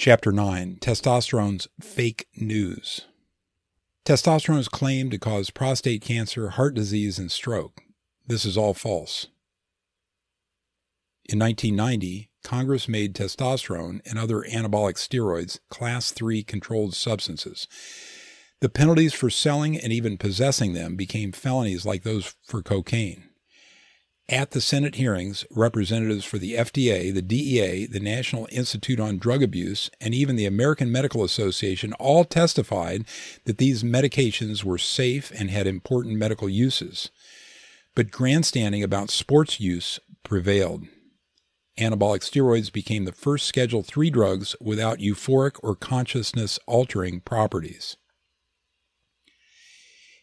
Chapter 9 Testosterone's Fake News. Testosterone is claimed to cause prostate cancer, heart disease, and stroke. This is all false. In 1990, Congress made testosterone and other anabolic steroids class 3 controlled substances. The penalties for selling and even possessing them became felonies like those for cocaine. At the Senate hearings, representatives for the FDA, the DEA, the National Institute on Drug Abuse, and even the American Medical Association all testified that these medications were safe and had important medical uses. But grandstanding about sports use prevailed. Anabolic steroids became the first Schedule III drugs without euphoric or consciousness altering properties.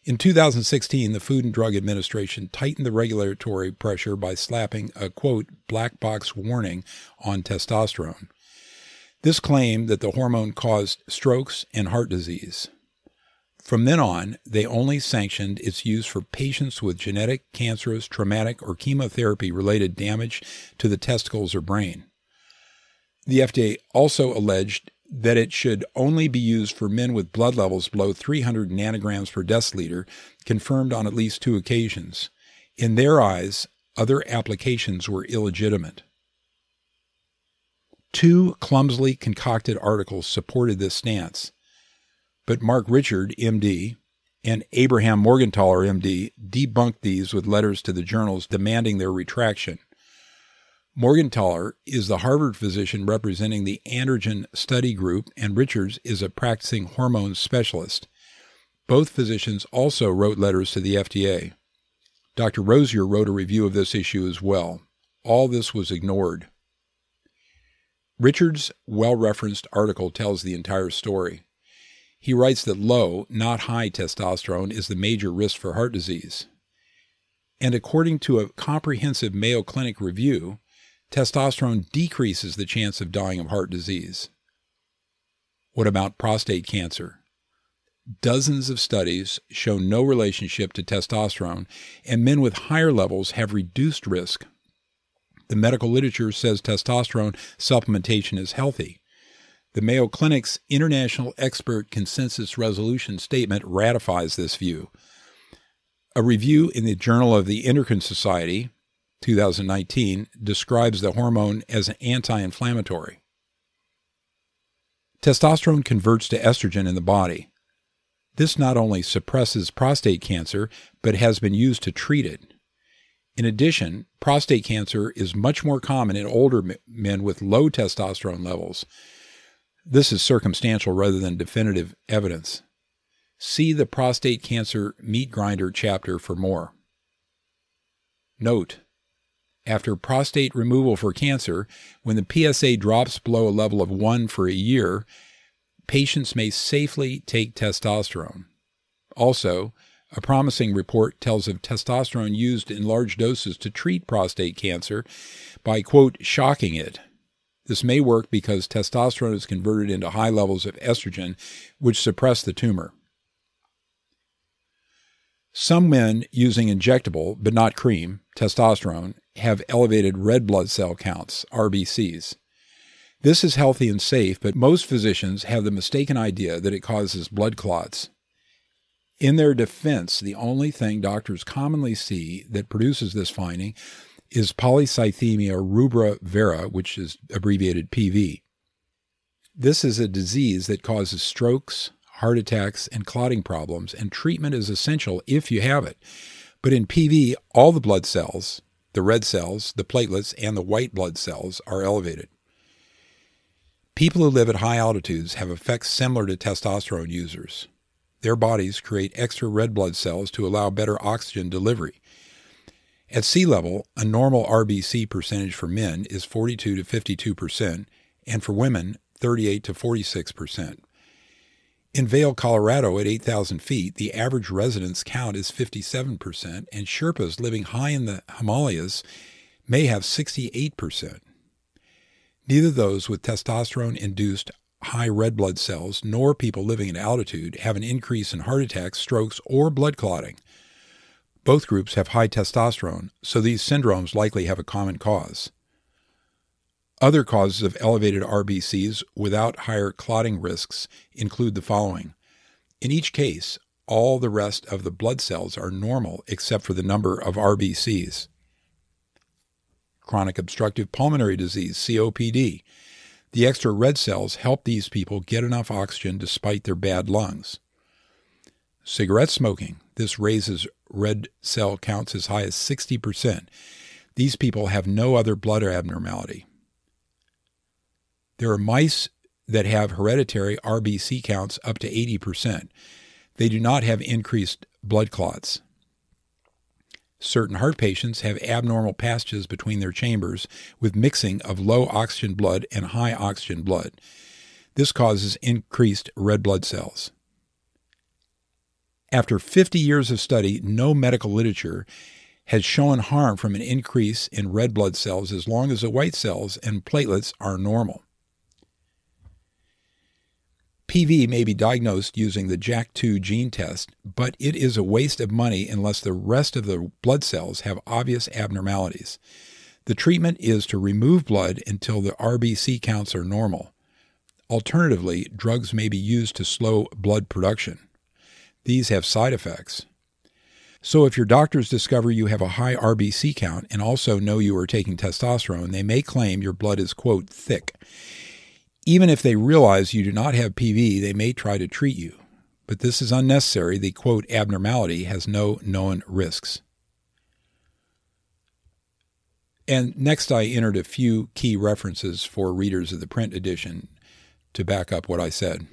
In 2016, the Food and Drug Administration tightened the regulatory pressure by slapping a quote black box warning on testosterone. This claimed that the hormone caused strokes and heart disease. From then on, they only sanctioned its use for patients with genetic, cancerous, traumatic, or chemotherapy related damage to the testicles or brain. The FDA also alleged that it should only be used for men with blood levels below 300 nanograms per deciliter, confirmed on at least two occasions. In their eyes, other applications were illegitimate. Two clumsily concocted articles supported this stance, but Mark Richard, MD, and Abraham Morgentaler, MD, debunked these with letters to the journals demanding their retraction. Morgentaler is the Harvard physician representing the androgen study group, and Richards is a practicing hormone specialist. Both physicians also wrote letters to the FDA. Dr. Rosier wrote a review of this issue as well. All this was ignored. Richards' well referenced article tells the entire story. He writes that low, not high testosterone is the major risk for heart disease. And according to a comprehensive Mayo Clinic review, testosterone decreases the chance of dying of heart disease. What about prostate cancer? Dozens of studies show no relationship to testosterone, and men with higher levels have reduced risk. The medical literature says testosterone supplementation is healthy. The Mayo Clinic's International Expert Consensus Resolution statement ratifies this view. A review in the Journal of the Endocrine Society 2019 describes the hormone as an anti inflammatory. Testosterone converts to estrogen in the body. This not only suppresses prostate cancer, but has been used to treat it. In addition, prostate cancer is much more common in older men with low testosterone levels. This is circumstantial rather than definitive evidence. See the prostate cancer meat grinder chapter for more. Note after prostate removal for cancer, when the PSA drops below a level of 1 for a year, patients may safely take testosterone. Also, a promising report tells of testosterone used in large doses to treat prostate cancer by, quote, shocking it. This may work because testosterone is converted into high levels of estrogen, which suppress the tumor. Some men using injectable, but not cream, testosterone have elevated red blood cell counts, RBCs. This is healthy and safe, but most physicians have the mistaken idea that it causes blood clots. In their defense, the only thing doctors commonly see that produces this finding is polycythemia rubra vera, which is abbreviated PV. This is a disease that causes strokes, heart attacks, and clotting problems, and treatment is essential if you have it. But in PV, all the blood cells, the red cells, the platelets, and the white blood cells are elevated. People who live at high altitudes have effects similar to testosterone users. Their bodies create extra red blood cells to allow better oxygen delivery. At sea level, a normal RBC percentage for men is 42 to 52 percent, and for women, 38 to 46 percent. In Vail, Colorado, at 8,000 feet, the average residence count is 57%, and Sherpas living high in the Himalayas may have 68%. Neither those with testosterone induced high red blood cells nor people living at altitude have an increase in heart attacks, strokes, or blood clotting. Both groups have high testosterone, so these syndromes likely have a common cause. Other causes of elevated RBCs without higher clotting risks include the following. In each case, all the rest of the blood cells are normal except for the number of RBCs. Chronic obstructive pulmonary disease, COPD. The extra red cells help these people get enough oxygen despite their bad lungs. Cigarette smoking. This raises red cell counts as high as 60%. These people have no other blood abnormality. There are mice that have hereditary RBC counts up to 80%. They do not have increased blood clots. Certain heart patients have abnormal passages between their chambers with mixing of low oxygen blood and high oxygen blood. This causes increased red blood cells. After 50 years of study, no medical literature has shown harm from an increase in red blood cells as long as the white cells and platelets are normal. PV may be diagnosed using the JAK2 gene test, but it is a waste of money unless the rest of the blood cells have obvious abnormalities. The treatment is to remove blood until the RBC counts are normal. Alternatively, drugs may be used to slow blood production. These have side effects. So, if your doctors discover you have a high RBC count and also know you are taking testosterone, they may claim your blood is, quote, thick. Even if they realize you do not have PV, they may try to treat you. But this is unnecessary. The quote abnormality has no known risks. And next, I entered a few key references for readers of the print edition to back up what I said.